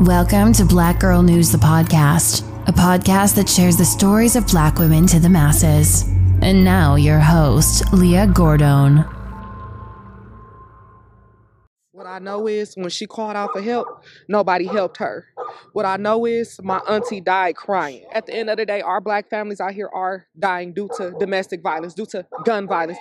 Welcome to Black Girl News, the podcast, a podcast that shares the stories of black women to the masses. And now, your host, Leah Gordon. What I know is when she called out for help, nobody helped her. What I know is my auntie died crying. At the end of the day, our black families out here are dying due to domestic violence, due to gun violence.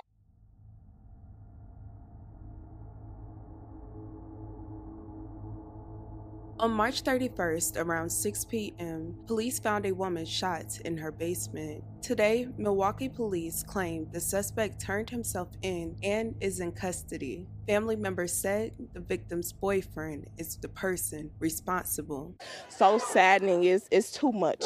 On March 31st, around 6 p.m., police found a woman shot in her basement. Today, Milwaukee police claim the suspect turned himself in and is in custody. Family members said the victim's boyfriend is the person responsible. So saddening is it's too much.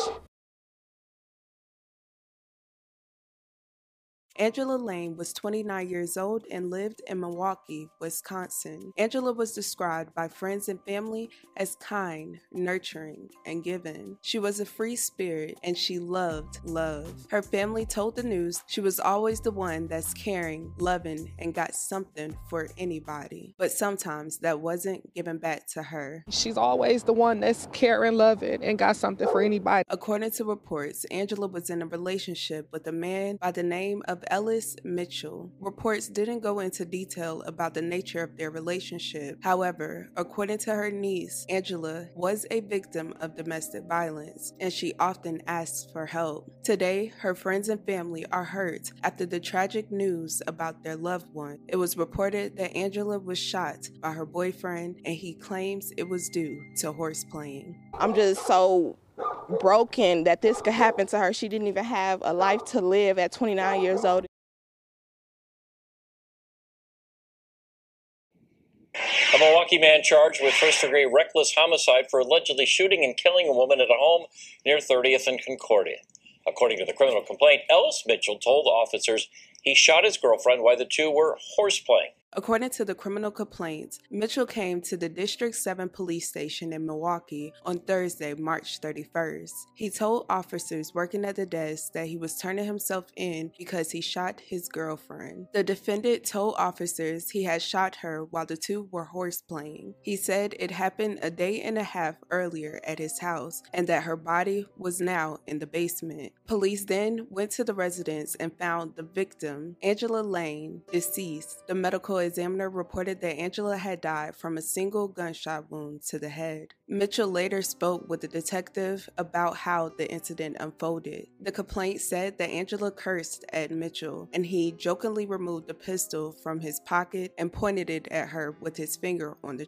Angela Lane was 29 years old and lived in Milwaukee, Wisconsin. Angela was described by friends and family as kind, nurturing, and giving. She was a free spirit and she loved love. Her family told the news she was always the one that's caring, loving, and got something for anybody. But sometimes that wasn't given back to her. She's always the one that's caring, loving, and got something for anybody. According to reports, Angela was in a relationship with a man by the name of Ellis Mitchell. Reports didn't go into detail about the nature of their relationship. However, according to her niece, Angela was a victim of domestic violence and she often asked for help. Today, her friends and family are hurt after the tragic news about their loved one. It was reported that Angela was shot by her boyfriend and he claims it was due to horse playing. I'm just so broken that this could happen to her. She didn't even have a life to live at 29 years old. A Milwaukee man charged with first degree reckless homicide for allegedly shooting and killing a woman at a home near 30th and Concordia. According to the criminal complaint, Ellis Mitchell told officers he shot his girlfriend while the two were horseplaying. According to the criminal complaint, Mitchell came to the District 7 police station in Milwaukee on Thursday, March 31st. He told officers working at the desk that he was turning himself in because he shot his girlfriend. The defendant told officers he had shot her while the two were horseplaying. He said it happened a day and a half earlier at his house and that her body was now in the basement. Police then went to the residence and found the victim, Angela Lane, deceased. The medical examiner reported that Angela had died from a single gunshot wound to the head. Mitchell later spoke with the detective about how the incident unfolded. The complaint said that Angela cursed at Mitchell and he jokingly removed the pistol from his pocket and pointed it at her with his finger on the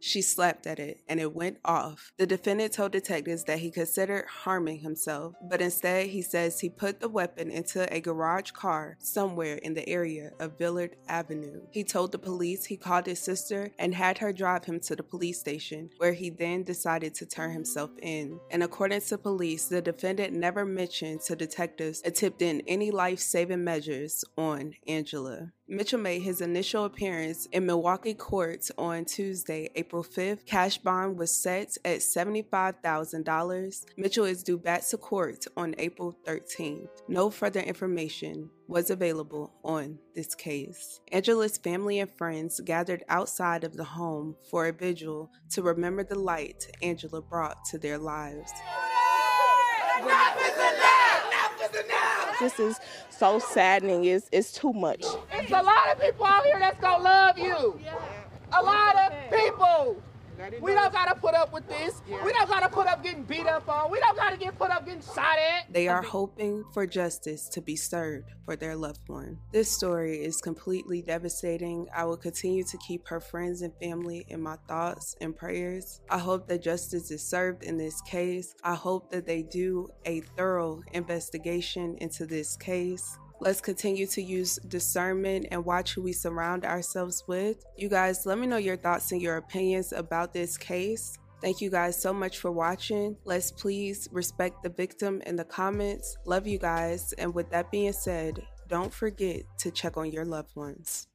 she slapped at it and it went off. The defendant told detectives that he considered harming himself, but instead he says he put the weapon into a garage car somewhere in the area of Villard Avenue. He told the police he called his sister and had her drive him to the police station, where he then decided to turn himself in. And according to police, the defendant never mentioned to detectives attempting any life saving measures on Angela. Mitchell made his initial appearance in Milwaukee courts on Tuesday, April 5th. Cash bond was set at $75,000. Mitchell is due back to court on April 13th. No further information was available on this case. Angela's family and friends gathered outside of the home for a vigil to remember the light Angela brought to their lives. This is so saddening. It's, it's too much. It's a lot of people out here that's gonna love you. A lot of people. We don't gotta put up with this. We don't gotta put up getting beat up on. We don't gotta get put up getting shot at. They are hoping for justice to be served for their loved one. This story is completely devastating. I will continue to keep her friends and family in my thoughts and prayers. I hope that justice is served in this case. I hope that they do a thorough investigation into this case. Let's continue to use discernment and watch who we surround ourselves with. You guys, let me know your thoughts and your opinions about this case. Thank you guys so much for watching. Let's please respect the victim in the comments. Love you guys. And with that being said, don't forget to check on your loved ones.